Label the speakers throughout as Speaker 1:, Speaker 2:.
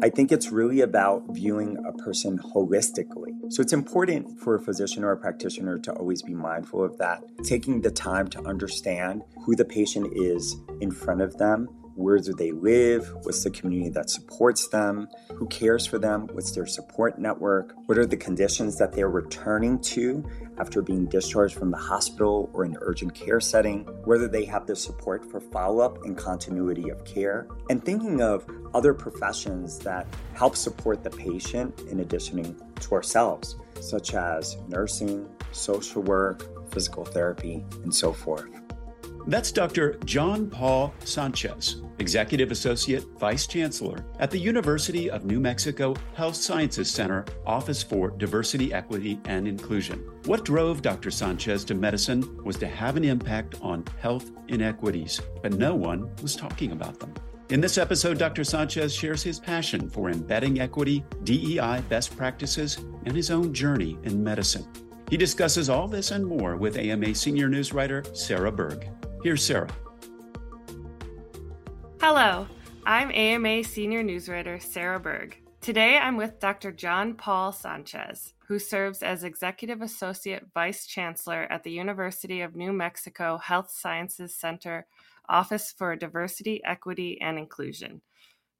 Speaker 1: I think it's really about viewing a person holistically. So it's important for a physician or a practitioner to always be mindful of that, taking the time to understand who the patient is in front of them where do they live? What's the community that supports them? Who cares for them? What's their support network? What are the conditions that they're returning to after being discharged from the hospital or an urgent care setting? Whether they have the support for follow up and continuity of care? And thinking of other professions that help support the patient in addition to ourselves, such as nursing, social work, physical therapy, and so forth.
Speaker 2: That's Dr. John Paul Sanchez, Executive Associate Vice Chancellor at the University of New Mexico Health Sciences Center Office for Diversity, Equity, and Inclusion. What drove Dr. Sanchez to medicine was to have an impact on health inequities, but no one was talking about them. In this episode, Dr. Sanchez shares his passion for embedding equity, DEI best practices, and his own journey in medicine. He discusses all this and more with AMA senior news writer Sarah Berg. Here's Sarah.
Speaker 3: Hello, I'm AMA senior newswriter Sarah Berg. Today I'm with Dr. John Paul Sanchez, who serves as Executive Associate Vice Chancellor at the University of New Mexico Health Sciences Center Office for Diversity, Equity, and Inclusion.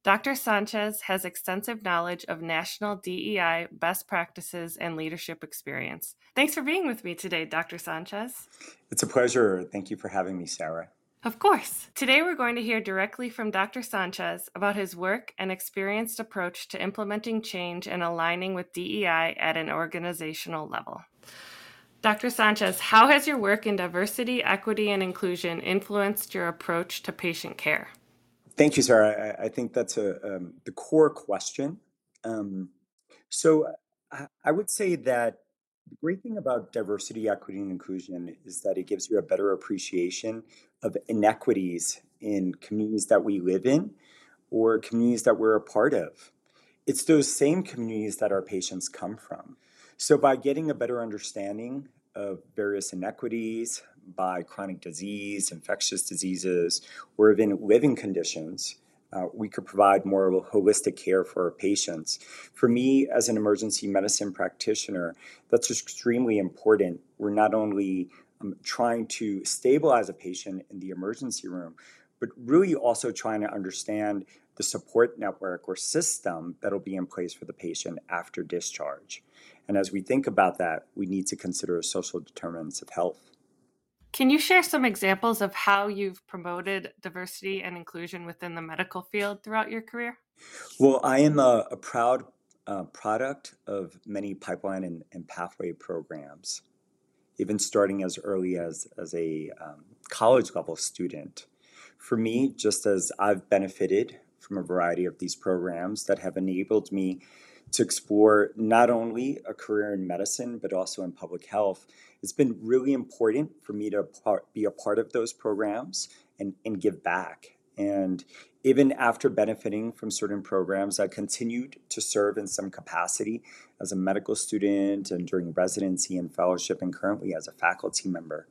Speaker 3: Dr. Sanchez has extensive knowledge of national DEI best practices and leadership experience. Thanks for being with me today, Dr. Sanchez.
Speaker 1: It's a pleasure. Thank you for having me, Sarah.
Speaker 3: Of course. Today we're going to hear directly from Dr. Sanchez about his work and experienced approach to implementing change and aligning with DEI at an organizational level. Dr. Sanchez, how has your work in diversity, equity, and inclusion influenced your approach to patient care?
Speaker 1: Thank you, Sarah. I, I think that's a um, the core question. Um, so I, I would say that the great thing about diversity, equity, and inclusion is that it gives you a better appreciation of inequities in communities that we live in or communities that we're a part of. It's those same communities that our patients come from. So, by getting a better understanding of various inequities, by chronic disease, infectious diseases, or even living conditions, uh, we could provide more holistic care for our patients. For me, as an emergency medicine practitioner, that's extremely important. We're not only um, trying to stabilize a patient in the emergency room, but really also trying to understand the support network or system that'll be in place for the patient after discharge. And as we think about that, we need to consider social determinants of health.
Speaker 3: Can you share some examples of how you've promoted diversity and inclusion within the medical field throughout your career?
Speaker 1: Well, I am a, a proud uh, product of many pipeline and, and, pathway programs, even starting as early as, as a um, college level student. For me, just as I've benefited from a variety of these programs that have enabled me to explore not only a career in medicine, but also in public health. It's been really important for me to be a part of those programs and, and give back. And even after benefiting from certain programs, I continued to serve in some capacity as a medical student and during residency and fellowship, and currently as a faculty member.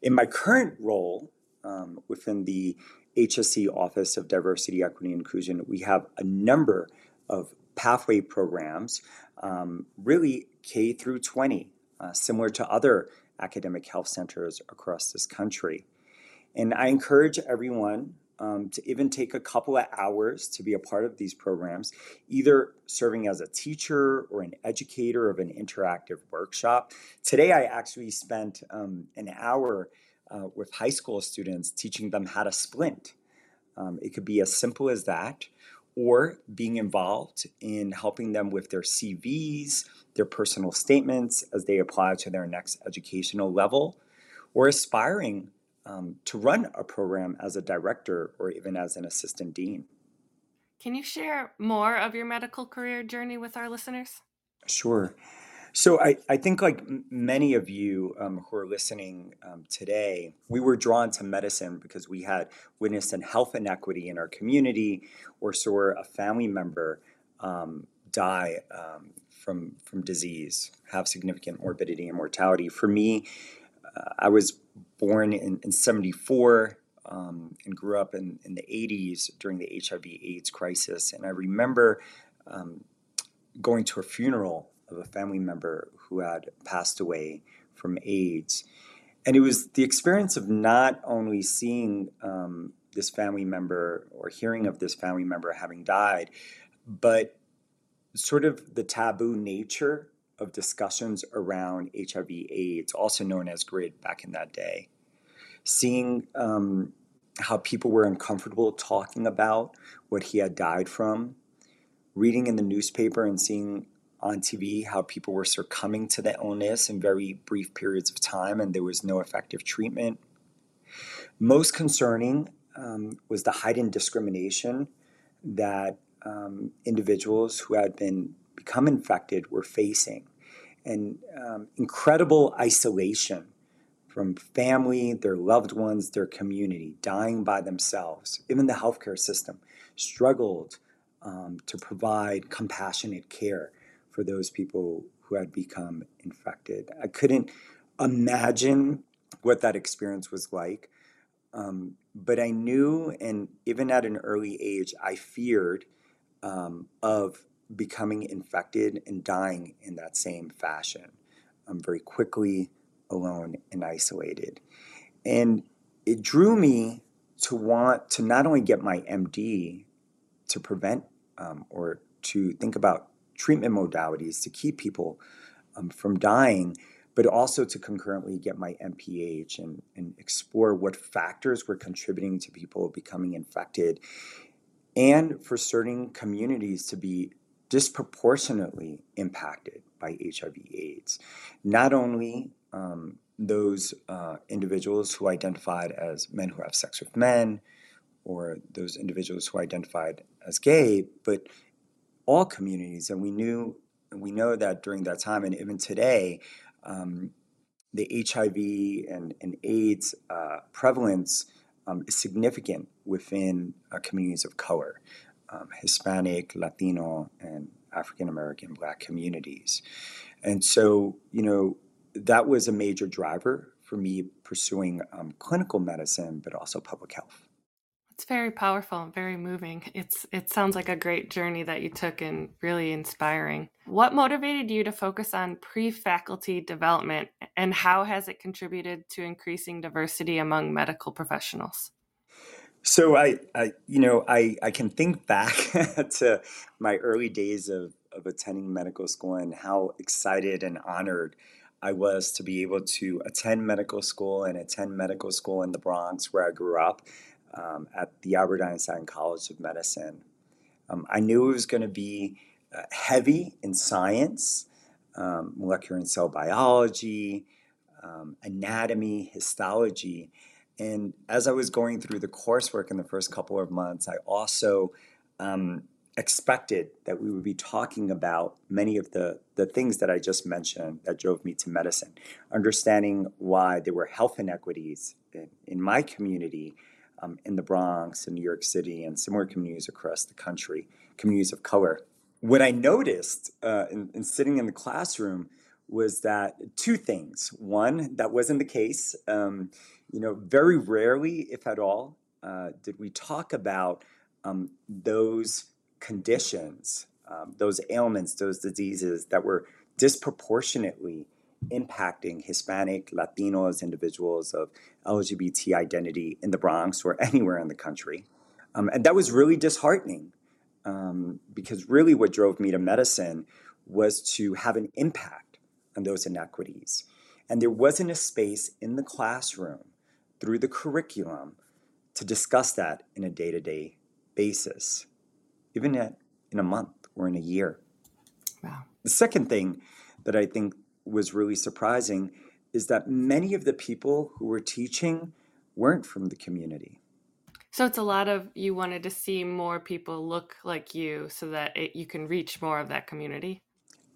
Speaker 1: In my current role um, within the HSC Office of Diversity, Equity, and Inclusion, we have a number of pathway programs, um, really K through 20, uh, similar to other academic health centers across this country. And I encourage everyone um, to even take a couple of hours to be a part of these programs, either serving as a teacher or an educator of an interactive workshop. Today, I actually spent um, an hour uh, with high school students teaching them how to splint. Um, it could be as simple as that, or being involved in helping them with their CVs, their personal statements as they apply to their next educational level, or aspiring um, to run a program as a director or even as an assistant dean.
Speaker 3: Can you share more of your medical career journey with our listeners?
Speaker 1: Sure. So I, I think like many of you um, who are listening um, today, we were drawn to medicine because we had witnessed an health inequity in our community or saw a family member um, die um, from, from disease, have significant morbidity and mortality. For me, uh, I was born in, in 74. um, and grew up in, in the 80s during the HIV AIDS crisis. And I remember um, going to a funeral of a family member who had passed away from AIDS. And it was the experience of not only seeing um, this family member or hearing of this family member having died, but sort of the taboo nature of discussions around HIV AIDS, also known as GRID back in that day. Seeing um, how people were uncomfortable talking about what he had died from, reading in the newspaper and seeing on TV how people were succumbing to the illness in very brief periods of time and there was no effective treatment. Most concerning um, was the heightened discrimination that um, individuals who had been become infected were facing, and um, incredible isolation from family, their loved ones, their community, dying by themselves. Even the healthcare system struggled um, to provide compassionate care for those people who had become infected. I couldn't imagine what that experience was like. Um, but I knew, and even at an early age, I feared um, of becoming infected and dying in that same fashion um, very quickly, alone, and isolated. And it drew me to want to not only get my MD to prevent um, or to think about treatment modalities to keep people um, from dying, but also to concurrently get my MPH and, and explore what factors were contributing to people becoming infected and for certain communities to be disproportionately impacted by HIV AIDS. Not only um, those uh, individuals who identified as men who have sex with men, or those individuals who identified as gay, but all communities. And we knew, we know that during that time, and even today, um, the HIV and, and AIDS uh, prevalence um, is significant within uh, communities of color, um, Hispanic, Latino, and African American Black communities. And so, you know, that was a major driver for me pursuing um, clinical medicine, but also public health.
Speaker 3: It's very powerful and very moving. It's it sounds like a great journey that you took and really inspiring. What motivated you to focus on pre-faculty development and how has it contributed to increasing diversity among medical professionals?
Speaker 1: So I, I you know, I, I can think back to my early days of, of attending medical school and how excited and honored I was to be able to attend medical school and attend medical school in the Bronx where I grew up um, at the Albert Einstein College of Medicine. Um, I knew it was going to be uh, heavy in science, um, molecular and cell biology, um, anatomy, histology. And as I was going through the coursework in the first couple of months, I also um, expected that we would be talking about many of the, the things that I just mentioned that drove me to medicine, understanding why there were health inequities in, in my community um, in the Bronx and New York City and similar communities across the country, communities of color. What I noticed uh, in, in, sitting in the classroom was that two things. One, that wasn't the case. Um, you know, very rarely, if at all, uh, did we talk about um, those conditions, um, those ailments, those diseases that were disproportionately impacting Hispanic, Latinos, individuals of LGBT identity in the Bronx or anywhere in the country. Um, and that was really disheartening um, because really what drove me to medicine was to have an impact on those inequities. And there wasn't a space in the classroom through the curriculum to discuss that in a day to day basis, even at, in a month or in a year. Wow. The second thing that I think was really surprising is that many of the people who were teaching weren't from the community.
Speaker 3: So it's a lot of you wanted to see more people look like you so that it, you can reach more of that community?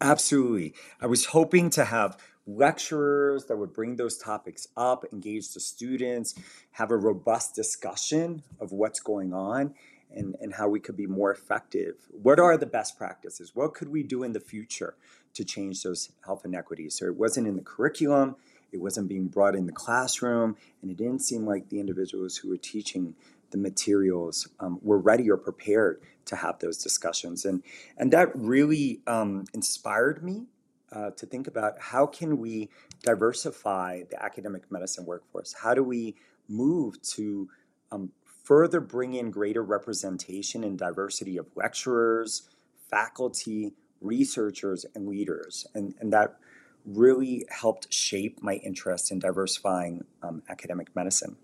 Speaker 1: Absolutely. I was hoping to have lecturers that would bring those topics up, engage the students, have a robust discussion of what's going on and, and how we could be more effective. What are the best practices? What could we do in the future to change those health inequities? So it wasn't in the curriculum, it wasn't being brought in the classroom, and it didn't seem like the individuals who were teaching the materials um, were ready or prepared to have those discussions. And, and that really um, inspired me uh, to think about how can we diversify the academic medicine workforce? How do we move to um, further bring in greater representation and diversity of lecturers, faculty, researchers, and leaders? And, and that really helped shape my interest in diversifying um, academic medicine.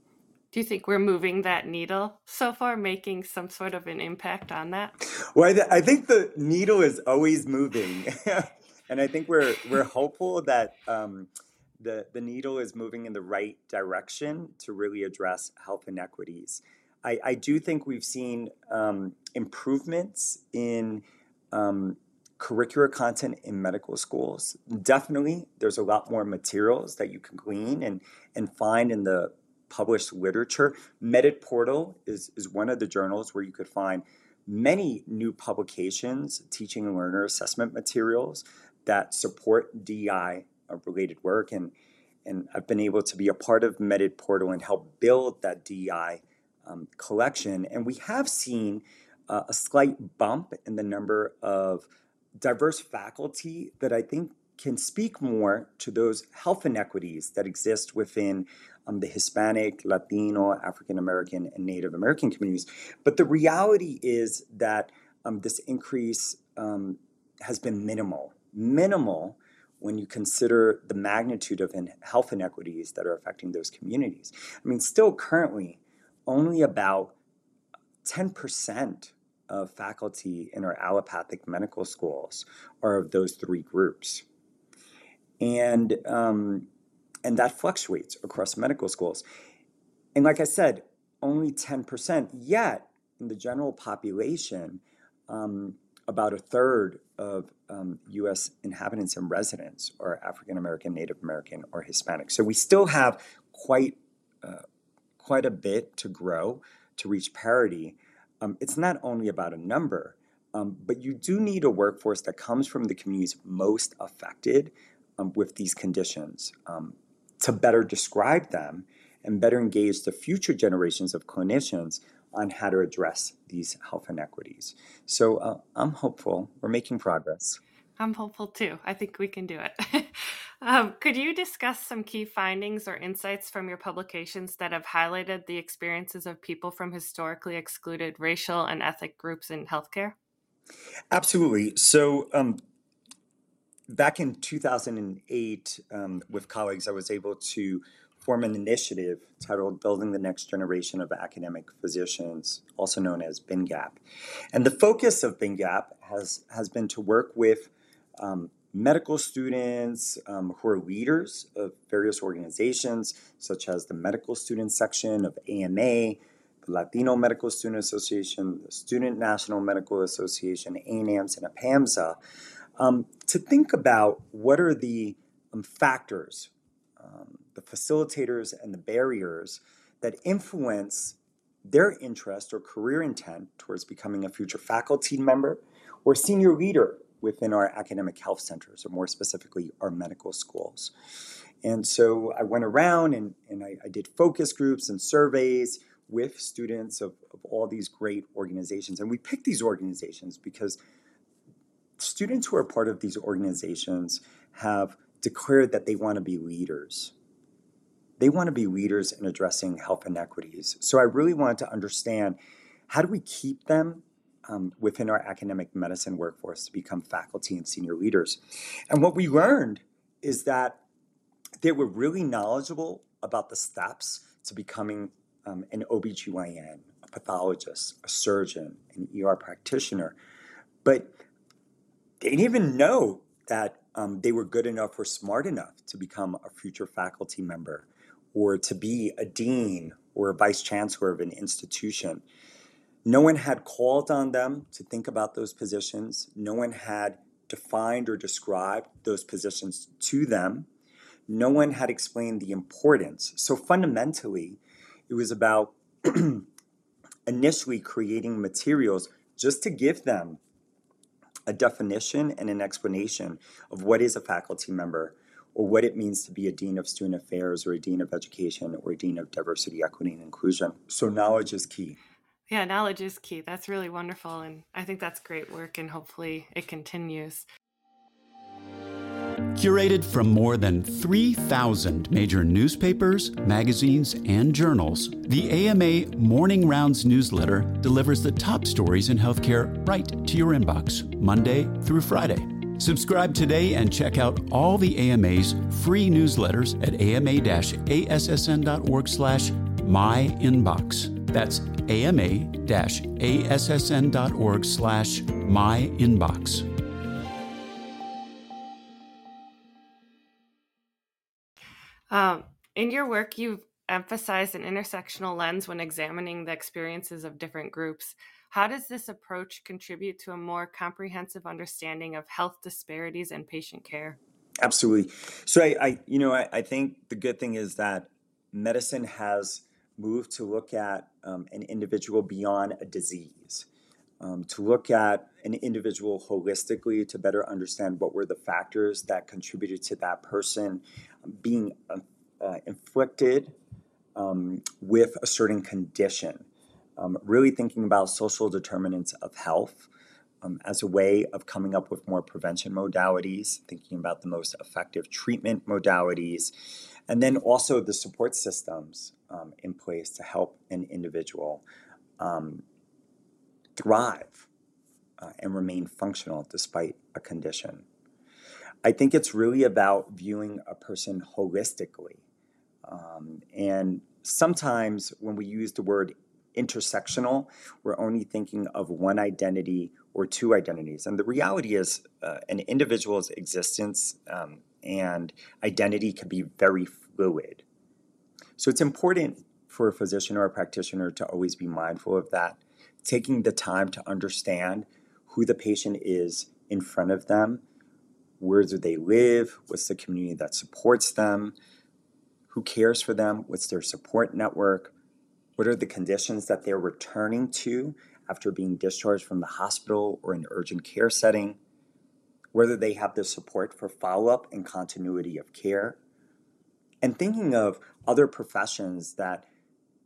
Speaker 3: Do you think we're moving that needle so far, making some sort of an impact on that?
Speaker 1: Well, I, th- I think the needle is always moving. and I think we're we're hopeful that um, the the needle is moving in the right direction to really address health inequities. I, I do think we've seen um, improvements in um, curricular content in medical schools. Definitely, there's a lot more materials that you can glean and and find in the published literature. MedEdPORTAL is is one of the journals where you could find many new publications teaching and learner assessment materials that support DI related work. And, and I've been able to be a part of MedEdPORTAL and help build that DI um, collection. And we have seen uh, a slight bump in the number of diverse faculty that I think can speak more to those health inequities that exist within um, the Hispanic, Latino, African American, and Native American communities. But the reality is that um, this increase um, has been minimal minimal when you consider the magnitude of health inequities that are affecting those communities. I mean, still currently, only about 10% of faculty in our allopathic medical schools are of those three groups. And, um, and that fluctuates across medical schools. And like I said, only 10%, yet in the general population, um, about a third of um, US inhabitants and residents are African American, Native American, or Hispanic. So we still have quite, uh, quite a bit to grow to reach parity. Um, it's not only about a number, um, but you do need a workforce that comes from the communities most affected um, with these conditions um, to better describe them and better engage the future generations of clinicians on how to address these health inequities. So uh, I'm hopeful. We're making progress.
Speaker 3: I'm hopeful too. I think we can do it. um, could you discuss some key findings or insights from your publications that have highlighted the experiences of people from historically excluded racial and ethnic groups in healthcare?
Speaker 1: Absolutely. So, um, back in 2008, um, with colleagues, I was able to form an initiative titled Building the Next Generation of Academic Physicians, also known as BNGAP. And the focus of BNGAP has, has been to work with um, medical students um, who are leaders of various organizations, such as the Medical Student Section of AMA, the Latino Medical Student Association, the Student National Medical Association, ANAMS, and APAMSA, um, to think about what are the um, factors um, the facilitators and the barriers that influence their interest or career intent towards becoming a future faculty member or senior leader within our academic health centers, or more specifically, our medical schools. And so I went around and, and I, I did focus groups and surveys with students of, of all these great organizations. And we picked these organizations because students who are part of these organizations have declared that they want to be leaders they want to be leaders in addressing health inequities. So I really wanted to understand how do we keep them um, within our academic medicine workforce to become faculty and senior leaders. And what we learned is that they were really knowledgeable about the steps to becoming um, an OBGYN, a pathologist, a surgeon, an ER practitioner. But they didn't even know that um, they were good enough or smart enough to become a future faculty member or to be a dean or a vice chancellor of an institution. No one had called on them to think about those positions. No one had defined or described those positions to them. No one had explained the importance. So fundamentally, it was about initially creating materials just to give them a definition and an explanation of what is a faculty member, or what it means to be a dean of student affairs or a dean of education or a dean of diversity, equity, and inclusion. So, knowledge is key.
Speaker 3: Yeah, knowledge is key. That's really wonderful. And I think that's great work, and hopefully it continues.
Speaker 2: Curated from more than 3,000 major newspapers, magazines, and journals, the AMA Morning Rounds newsletter delivers the top stories in healthcare right to your inbox, Monday through Friday. Subscribe today and check out all the AMA's free newsletters at ama-assn.org slash myinbox. That's ama-assn.org slash myinbox.
Speaker 3: Um, in your work, you've emphasized an intersectional lens when examining the experiences of different groups. How does this approach contribute to a more comprehensive understanding of health disparities and patient care?
Speaker 1: Absolutely. So I, I you know, I, I, think the good thing is that medicine has moved to look at um, an individual beyond a disease, um, to look at an individual holistically to better understand what were the factors that contributed to that person being uh, uh, inflicted um, with a certain condition. Um, really thinking about social determinants of health um, as a way of coming up with more prevention modalities, thinking about the most effective treatment modalities, and then also the support systems um, in place to help an individual um, thrive uh, and remain functional despite a condition. I think it's really about viewing a person holistically. Um, and sometimes when we use the word intersectional, we're only thinking of one identity or two identities. And the reality is, uh, an individual's existence um, and identity can be very fluid. So it's important for a physician or a practitioner to always be mindful of that, taking the time to understand who the patient is in front of them where do they live? What's the community that supports them? Who cares for them? What's their support network? What are the conditions that they're returning to after being discharged from the hospital or an urgent care setting? Whether they have the support for follow up and continuity of care. And thinking of other professions that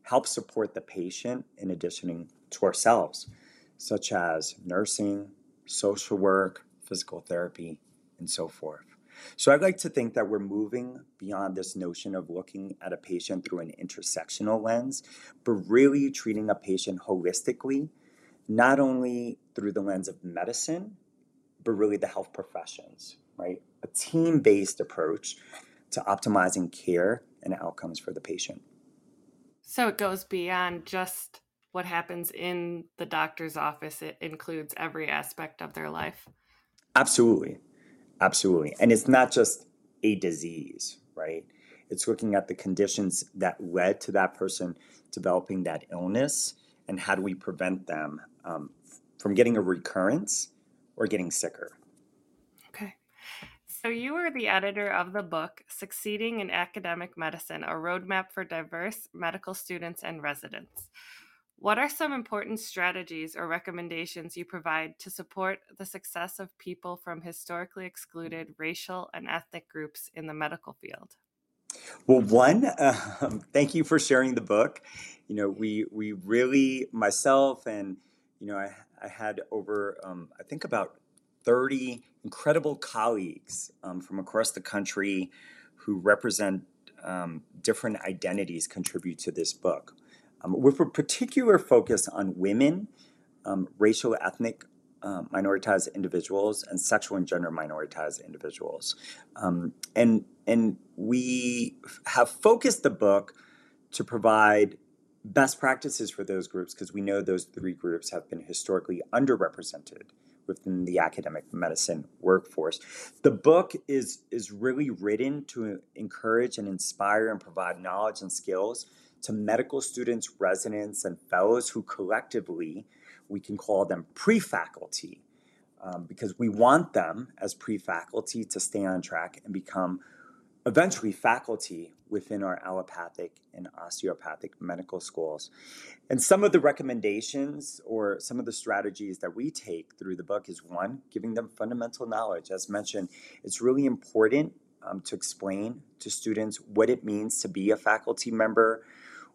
Speaker 1: help support the patient in addition to ourselves, such as nursing, social work, physical therapy, and so forth. So I'd like to think that we're moving beyond this notion of looking at a patient through an intersectional lens, but really treating a patient holistically, not only through the lens of medicine, but really the health professions, right? A team based approach to optimizing care and outcomes for the patient.
Speaker 3: So it goes beyond just what happens in the doctor's office, it includes every aspect of their life.
Speaker 1: Absolutely. Absolutely. And it's not just a disease, right? It's looking at the conditions that led to that person developing that illness and how do we prevent them um, from getting a recurrence or getting sicker.
Speaker 3: So, you are the editor of the book Succeeding in Academic Medicine A Roadmap for Diverse Medical Students and Residents. What are some important strategies or recommendations you provide to support the success of people from historically excluded racial and ethnic groups in the medical field?
Speaker 1: Well, one, um, thank you for sharing the book. You know, we we really myself and you know I I had over um, I think about thirty incredible colleagues um, from across the country who represent um, different identities contribute to this book um, with a particular focus on women, um, racial, ethnic um, minoritized individuals, and sexual and gender minoritized individuals. And, and we have focused the book to provide best practices for those groups because we know those three groups have been historically underrepresented within the academic medicine workforce. The book is is really written to encourage and inspire and provide knowledge and skills to medical students, residents, and fellows who collectively we can call them pre faculty um, because we want them as pre faculty to stay on track and become eventually faculty within our allopathic and osteopathic medical schools. And some of the recommendations or some of the strategies that we take through the book is one, giving them fundamental knowledge. As mentioned, it's really important um, to explain to students what it means to be a faculty member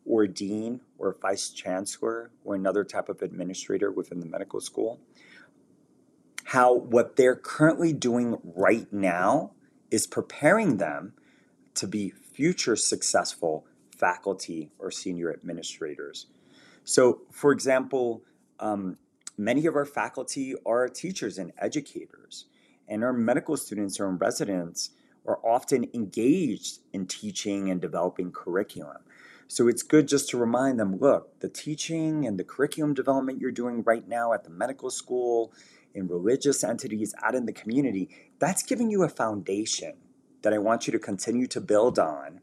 Speaker 1: or dean or vice chancellor or another type of administrator within the medical school. How what they're currently doing right now is preparing them to be future successful faculty or senior administrators. So, for example, um, many of our faculty are teachers and educators, and our medical students or residents are often engaged in teaching and developing curriculum. So it's good just to remind them look, the teaching and the curriculum development you're doing right now at the medical school, in religious entities, out in the community, that's giving you a foundation that I want you to continue to build on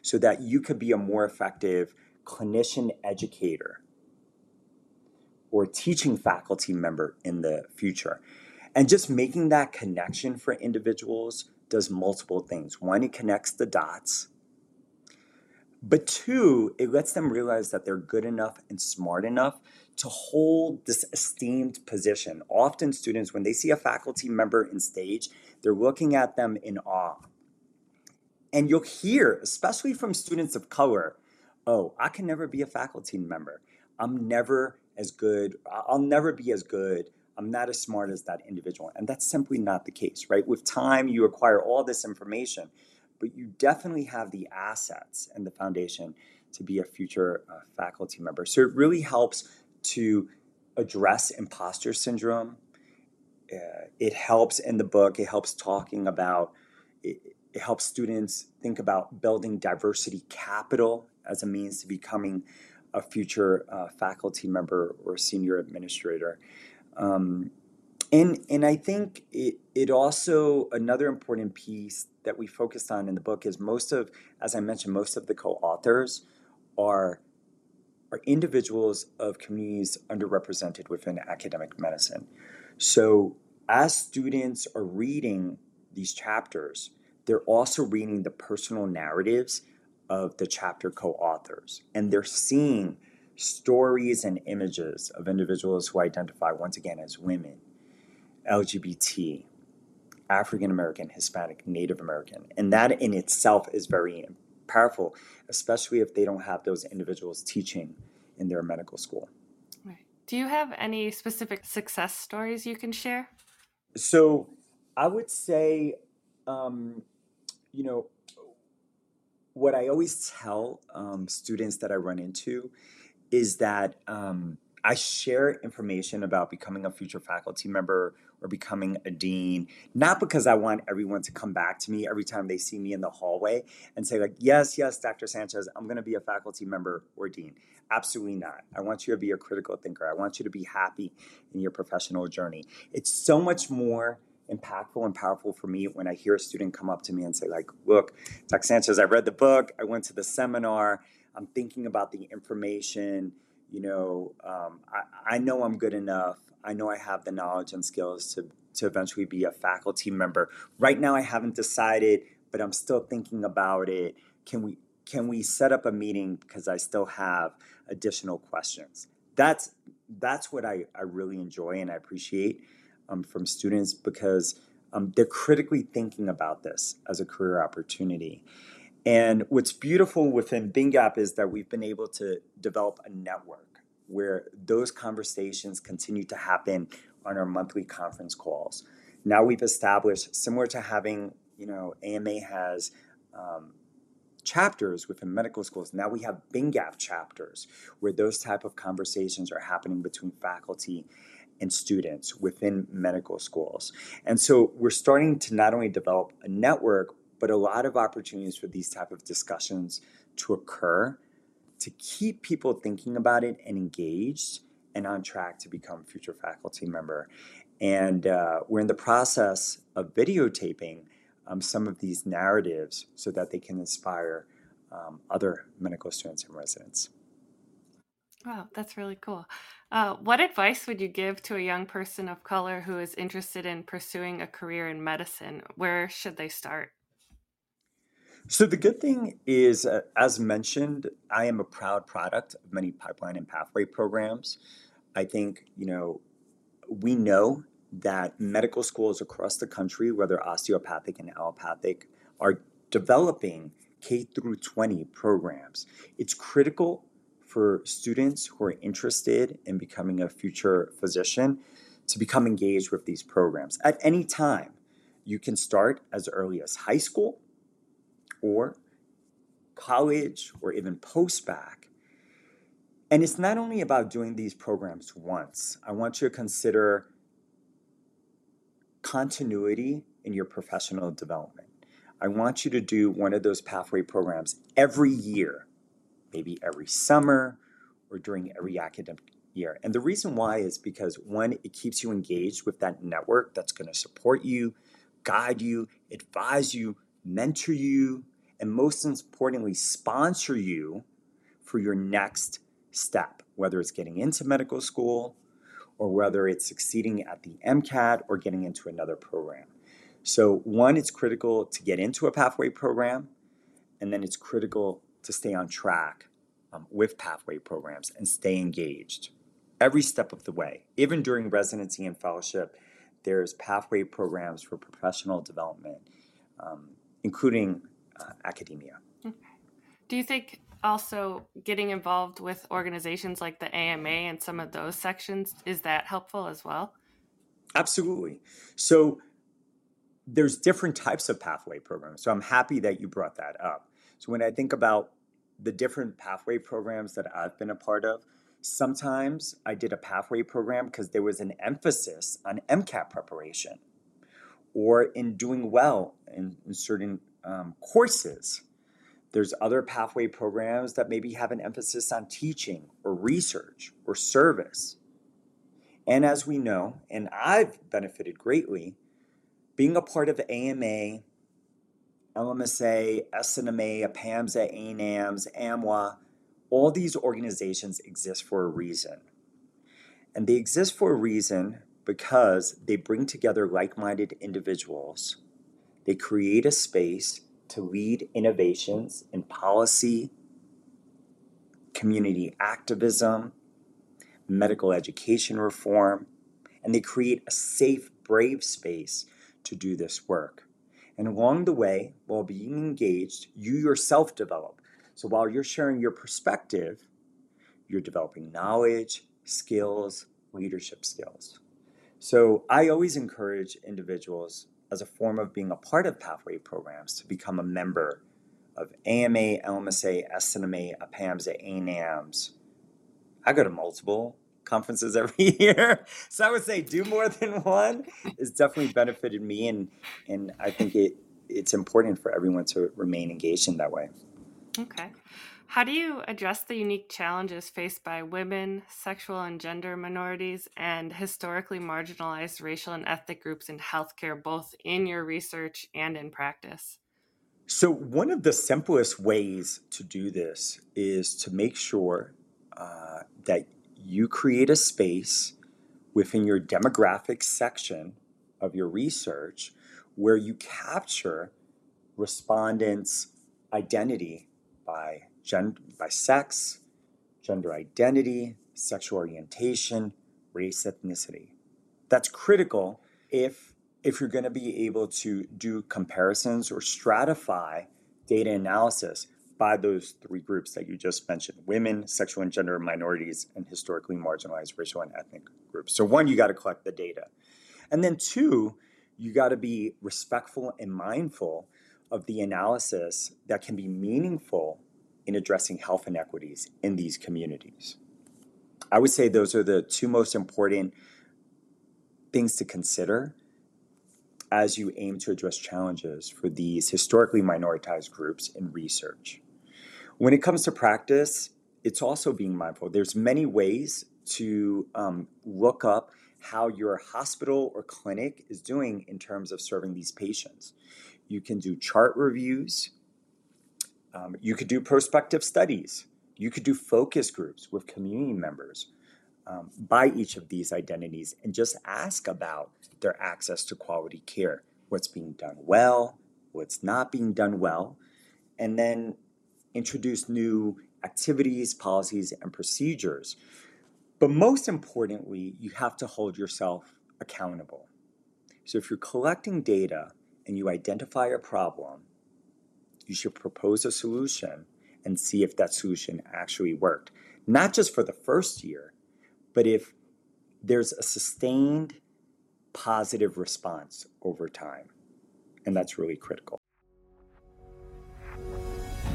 Speaker 1: so that you could be a more effective clinician educator or teaching faculty member in the future. And just making that connection for individuals does multiple things. One, it connects the dots. But two, it lets them realize that they're good enough and smart enough to hold this esteemed position. Often, students, when they see a faculty member in stage, they're looking at them in awe. And you'll hear, especially from students of color, oh, I can never be a faculty member. I'm never as good. I'll never be as good. I'm not as smart as that individual. And that's simply not the case, right? With time, you acquire all this information, but you definitely have the assets and the foundation to be a future uh, faculty member. So it really helps to address imposter syndrome. Uh, it helps in the book, it helps talking about, it, it helps students think about building diversity capital as a means to becoming a future uh, faculty member or senior administrator. Um, and, and I think it, it also, another important piece that we focused on in the book is most of, as I mentioned, most of the co authors are are individuals of communities underrepresented within academic medicine. So, as students are reading these chapters, they're also reading the personal narratives of the chapter co authors, and they're seeing stories and images of individuals who identify once again as women, LGBT, African American, Hispanic, Native American. And that in itself is very powerful, especially if they don't have those individuals teaching in their medical school.
Speaker 3: Right. Do you have any specific success stories you can share?
Speaker 1: So I would say, um, you know, what I always tell um, students that I run into is that um, I share information about becoming a future faculty member or becoming a dean, not because I want everyone to come back to me every time they see me in the hallway and say, like, yes, yes, Dr. Sanchez, I'm going to be a faculty member or dean. Absolutely not. I want you to be a critical thinker. I want you to be happy in your professional journey. It's so much more impactful and powerful for me when I hear a student come up to me and say, like, look, Dr. Sanchez, I read the book, I went to the seminar, I'm thinking about the information you know, um, I, I know I'm good enough. I know I have the knowledge and skills to, to eventually be a faculty member. Right now, I haven't decided, but I'm still thinking about it. Can we can we set up a meeting because I still have additional questions? That's that's what I, I really enjoy and I appreciate um, from students because um, they're critically thinking about this as a career opportunity. And what's beautiful within BNGAP is that we've been able to develop a network where those conversations continue to happen on our monthly conference calls. Now we've established, similar to having, you know, AMA has um, chapters within medical schools. Now we have BNGAP chapters where those type of conversations are happening between faculty and students within medical schools. And so we're starting to not only develop a network, but a lot of opportunities for these type of discussions to occur to keep people thinking about it and engaged and on track to become future faculty member. And uh, we're in the process of videotaping um, some of these narratives so that they can inspire um, other medical students and residents.
Speaker 3: Wow, that's really cool. Uh, what advice would you give to a young person of color who is interested in pursuing a career in medicine? Where should they start?
Speaker 1: So the good thing is, uh, as mentioned, I am a proud product of many pipeline and pathway programs. I think you know we know that medical schools across the country, whether osteopathic and allopathic, are developing K through 20 programs. It's critical for students who are interested in becoming a future physician to become engaged with these programs at any time. You can start as early as high school or college or even post bac. And it's not only about doing these programs once. I want you to consider continuity in your professional development. I want you to do one of those pathway programs every year, maybe every summer or during every academic year. And the reason why is because one, it keeps you engaged with that network that's going to support you, guide you, advise you, mentor you, and most importantly, sponsor you for your next step, whether it's getting into medical school or whether it's succeeding at the MCAT or getting into another program. So, one, it's critical to get into a pathway program, and then it's critical to stay on track um, with pathway programs and stay engaged every step of the way. Even during residency and fellowship, there's pathway programs for professional development, um, including uh, academia. Okay.
Speaker 3: Do you think also getting involved with organizations like the AMA and some of those sections is that helpful as well?
Speaker 1: Absolutely. So there's different types of pathway programs. So I'm happy that you brought that up. So when I think about the different pathway programs that I've been a part of, sometimes I did a pathway program because there was an emphasis on MCAT preparation or in doing well in, in certain um, courses. There's other pathway programs that maybe have an emphasis on teaching or research or service. And as we know, and I've benefited greatly, being a part of AMA, LMSA, SNMA, APAMSA, ANAMS, AMWA, all these organizations exist for a reason. And they exist for a reason because they bring together like minded individuals. They create a space to lead innovations in policy, community activism, medical education reform, and they create a safe, brave space to do this work. And along the way, while being engaged, you yourself develop. So while you're sharing your perspective, you're developing knowledge, skills, leadership skills. So I always encourage individuals as a form of being a part of pathway programs to become a member of AMA, LMSA, SNMA, APAMSA, ANAMS. I go to multiple conferences every year. So I would say do more than one. It's definitely benefited me and and I think it it's important for everyone to remain engaged in that way.
Speaker 3: Okay. How do you address the unique challenges faced by women, sexual and gender minorities, and historically marginalized racial and ethnic groups in healthcare, both in your research and in practice?
Speaker 1: So, one of the simplest ways to do this is to make sure uh, that you create a space within your demographic section of your research where you capture respondents' identity by, gen- by sex, gender identity, sexual orientation, race, ethnicity. That's critical if, if you're going to be able to do comparisons or stratify data analysis by those three groups that you just mentioned women, sexual and gender minorities, and historically marginalized racial and ethnic groups. So, one, you got to collect the data. And then, two, you got to be respectful and mindful of the analysis that can be meaningful in addressing health inequities in these communities. I would say those are the two most important things to consider as you aim to address challenges for these historically minoritized groups in research. When it comes to practice, it's also being mindful. There's many ways to um, look up how your hospital or clinic is doing in terms of serving these patients. You can do chart reviews. Um, you could do prospective studies. You could do focus groups with community members um, by each of these identities and just ask about their access to quality care, what's being done well, what's not being done well, and then introduce new activities, policies, and procedures. But most importantly, you have to hold yourself accountable. So if you're collecting data and you identify a problem, you should propose a solution and see if that solution actually worked. Not just for the first year, but if there's a sustained positive response over time. And that's really critical.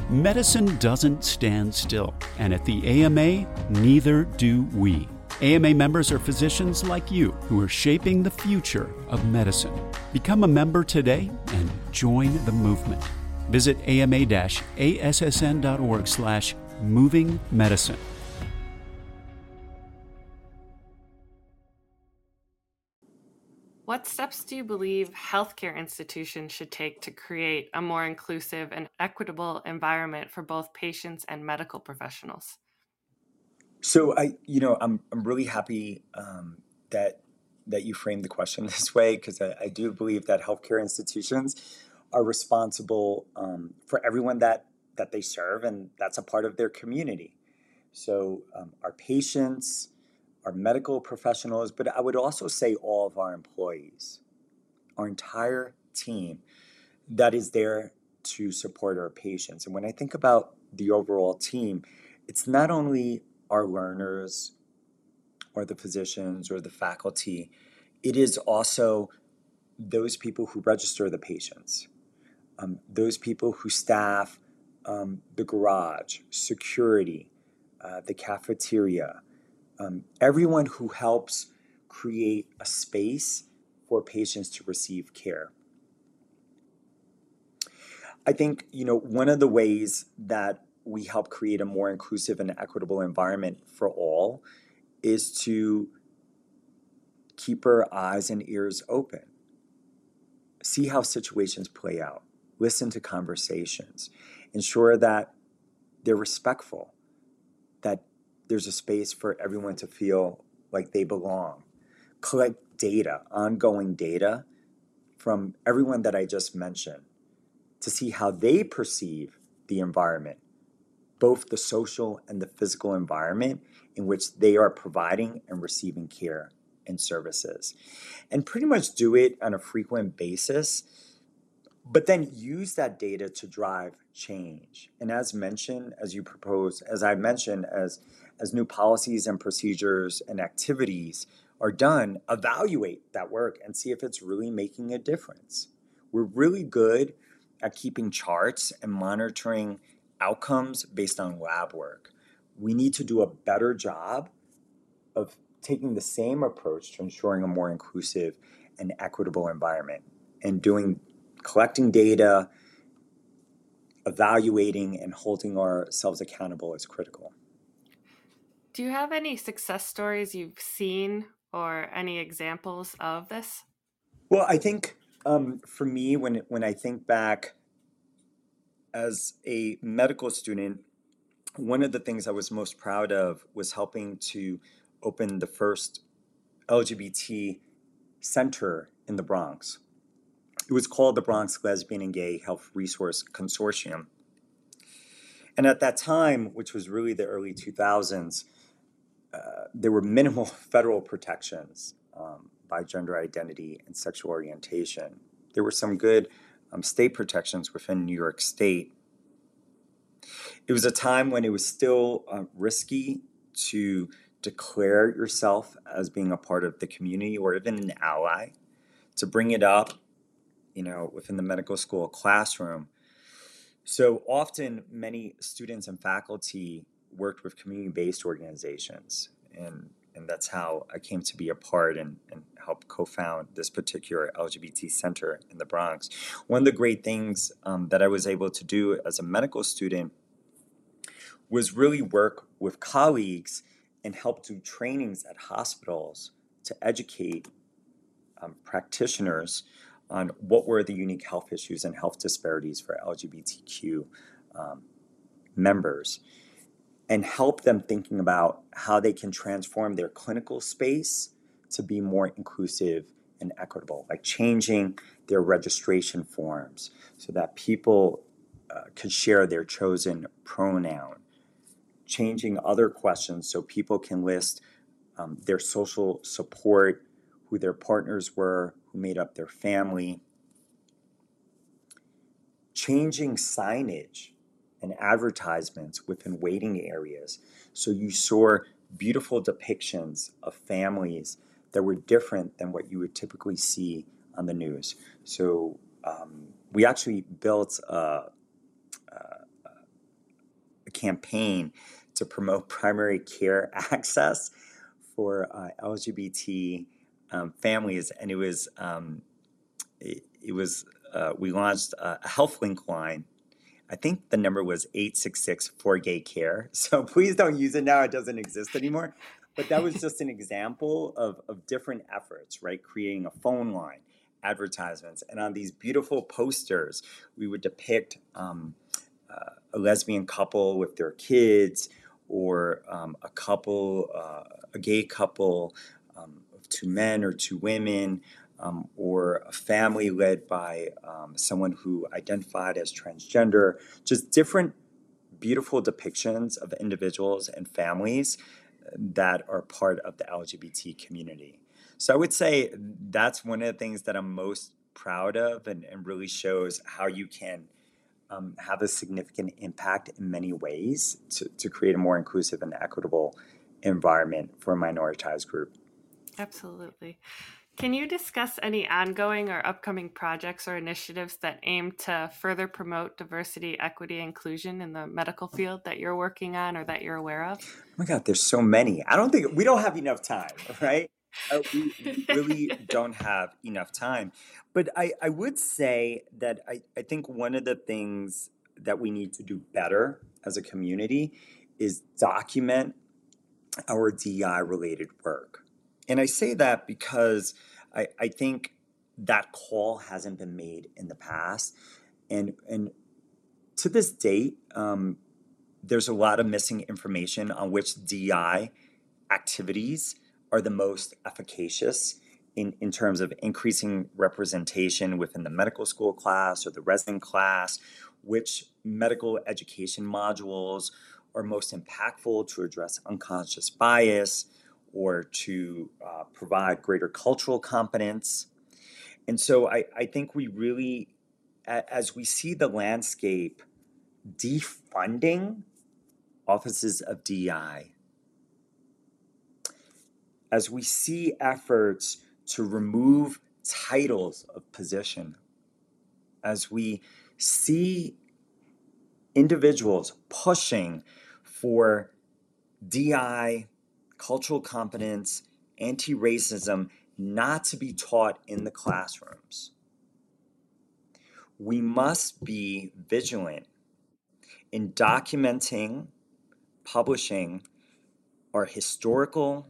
Speaker 2: Medicine doesn't stand still, and at the AMA, neither do we. AMA members are physicians like you who are shaping the future of medicine. Become a member today and join the movement. Visit ama-assn.org slash moving medicine.
Speaker 3: What steps do you believe healthcare institutions should take to create a more inclusive and equitable environment for both patients and medical professionals?
Speaker 1: So I, you know, I'm I'm really happy um, that that you framed the question this way because I, I, do believe that healthcare institutions are responsible um, for everyone that that they serve, and that's a part of their community. So um, our patients, our medical professionals, but I would also say all of our employees, our entire team that is there to support our patients. And when I think about the overall team, it's not only our learners or the physicians or the faculty, it is also those people who register the patients, um, those people who staff um, the garage, security, uh, the cafeteria, um, everyone who helps create a space for patients to receive care. I think, you know, one of the ways that we help create a more inclusive and equitable environment for all is to keep our eyes and ears open. See how situations play out. Listen to conversations. Ensure that they're respectful, that there's a space for everyone to feel like they belong. Collect data, ongoing data from everyone that I just mentioned to see how they perceive the environment both the social and the physical environment in which they are providing and receiving care and services. And pretty much do it on a frequent basis, but then use that data to drive change. And as mentioned, as you propose, as I mentioned, as, as new policies and procedures and activities are done, evaluate that work and see if it's really making a difference. We're really good at keeping charts and monitoring outcomes based on lab work. We need to do a better job of taking the same approach to ensuring a more inclusive and equitable environment and doing collecting data, evaluating and holding ourselves accountable is critical.
Speaker 3: Do you have any success stories you've seen or any examples of this?
Speaker 1: Well, I think um, for me, when when I think back as a medical student, one of the things I was most proud of was helping to open the first LGBT center in the Bronx. It was called the Bronx Lesbian and Gay Health Resource Consortium. And at that time, which was really the early 2000s, uh, there were minimal federal protections um, by gender identity and sexual orientation. There were some good um, state protections within New York State. It was a time when it was still uh, risky to declare yourself as being a part of the community or even an ally, to bring it up, you know, within the medical school classroom. So often, many students and faculty worked with community based organizations. And and that's how I came to be a part and, and help co-found this particular LGBT center in the Bronx. One of the great things um, that I was able to do as a medical student was really work with colleagues and help do trainings at hospitals to educate um, practitioners on what were the unique health issues and health disparities for LGBTQ um, members and help them thinking about how they can transform their clinical space to be more inclusive and equitable, like changing their registration forms so that people uh, could share their chosen pronoun, changing other questions so people can list um, their social support, who their partners were, who made up their family. Changing signage and advertisements within waiting areas. So you saw beautiful depictions of families that were different than what you would typically see on the news. So um, we actually built a, a, a, campaign to promote primary care access for uh, LGBT um, families, and it was um, it, it, was uh, we launched a HealthLink line. I think the number was 866 for gay care. So please don't use it now. It doesn't exist anymore. But that was just an example of, of different efforts, right? Creating a phone line, advertisements. And on these beautiful posters, we would depict um, uh, a lesbian couple with their kids or um, a couple, uh, a gay couple um, two men or to women. Um, or a family led by um, someone who identified as transgender, just different beautiful depictions of individuals and families that are part of the LGBT community. So I would say that's one of the things that I'm most proud of and, and really shows how you can um, have a significant impact in many ways to, to create a more inclusive and equitable environment for a minoritized group.
Speaker 3: Absolutely. Can you discuss any ongoing or upcoming projects or initiatives that aim to further promote diversity, equity, inclusion in the medical field that you're working on or that you're aware of?
Speaker 1: Oh my God, there's so many. I don't think we don't have enough time, right? Uh, we, we really don't have enough time. But I, I would say that I, I think one of the things that we need to do better as a community is document our DI related work. And I say that because I, I think that call hasn't been made in the past. And, and to this date, um, there's a lot of missing information on which DI activities are the most efficacious in, in terms of increasing representation within the medical school class or the resident class, which medical education modules are most impactful to address unconscious bias, or to uh, provide greater cultural competence. And so I, I think we really, as we see the landscape defunding offices of DI, as we see efforts to remove titles of position, as we see individuals pushing for DI cultural competence, anti racism not to be taught in the classrooms. We must be vigilant in documenting, publishing our historical,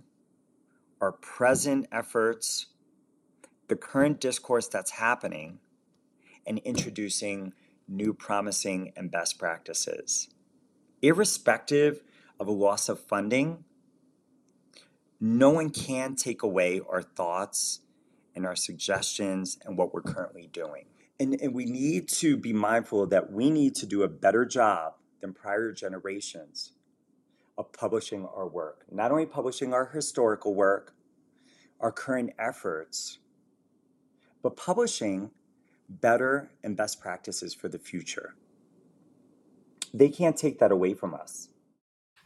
Speaker 1: our present efforts, the current discourse that's happening, and introducing new promising and best practices. Irrespective of a loss of funding, no one can take away our thoughts and our suggestions and what we're currently doing. And, and we need to be mindful that we need to do a better job than prior generations of publishing our work. Not only publishing our historical work, our current efforts, but publishing better and best practices for the future. They can't take that away from us.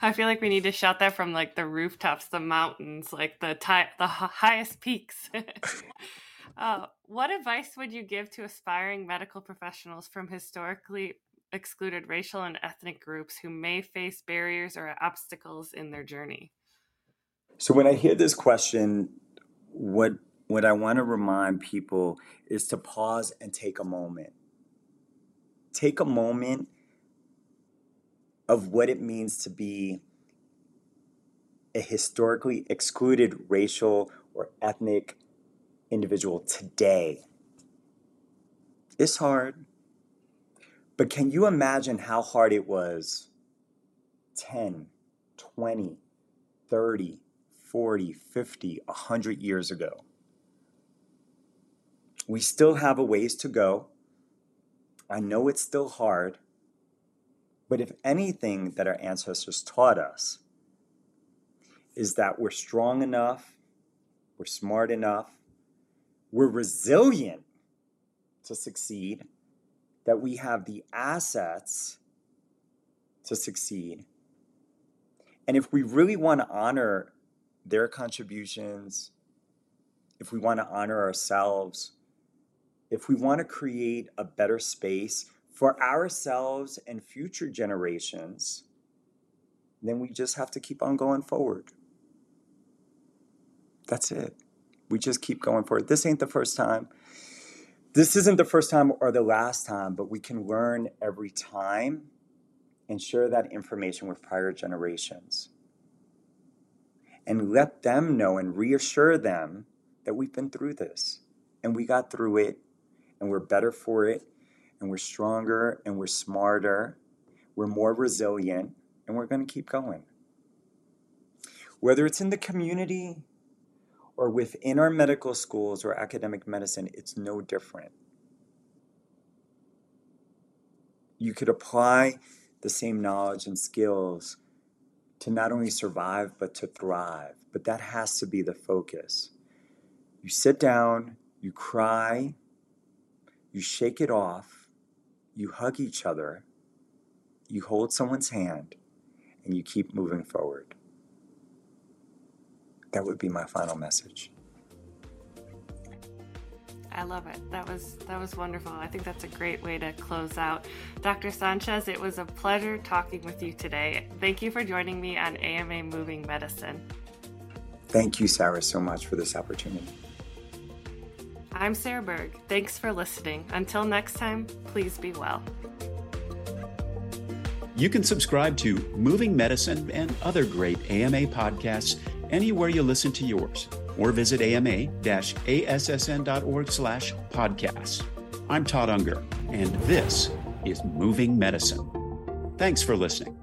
Speaker 3: I feel like we need to shout that from like the rooftops, the mountains, like the ty- the highest peaks. uh, what advice would you give to aspiring medical professionals from historically excluded racial and ethnic groups who may face barriers or obstacles in their journey?
Speaker 1: So when I hear this question, what what I want to remind people is to pause and take a moment. Take a moment of what it means to be a historically excluded racial or ethnic individual today. It's hard, but can you imagine how hard it was 10, 20, 30, 40, 50, 100 years ago? We still have a ways to go. I know it's still hard, but if anything that our ancestors taught us is that we're strong enough, we're smart enough, we're resilient to succeed, that we have the assets to succeed. And if we really want to honor their contributions, if we want to honor ourselves, if we want to create a better space for ourselves and future generations, then we just have to keep on going forward. That's it. We just keep going forward. This ain't the first time. This isn't the first time or the last time, but we can learn every time and share that information with prior generations. And let them know and reassure them that we've been through this and we got through it and we're better for it and we're stronger and we're smarter, we're more resilient, and we're going to keep going. Whether it's in the community or within our medical schools or academic medicine, it's no different. You could apply the same knowledge and skills to not only survive, but to thrive. But that has to be the focus. You sit down, you cry, you shake it off, you hug each other, you hold someone's hand, and you keep moving forward. That would be my final message.
Speaker 3: I love it. That was that was wonderful. I think that's a great way to close out. Dr. Sanchez, it was a pleasure talking with you today. Thank you for joining me on AMA Moving Medicine.
Speaker 1: Thank you, Sarah, so much for this opportunity.
Speaker 3: I'm Sarah Berg. Thanks for listening. Until next time, please be well.
Speaker 2: You can subscribe to Moving Medicine and other great AMA podcasts anywhere you listen to yours or visit ama-assn.org slash podcasts. I'm Todd Unger, and this is Moving Medicine. Thanks for listening.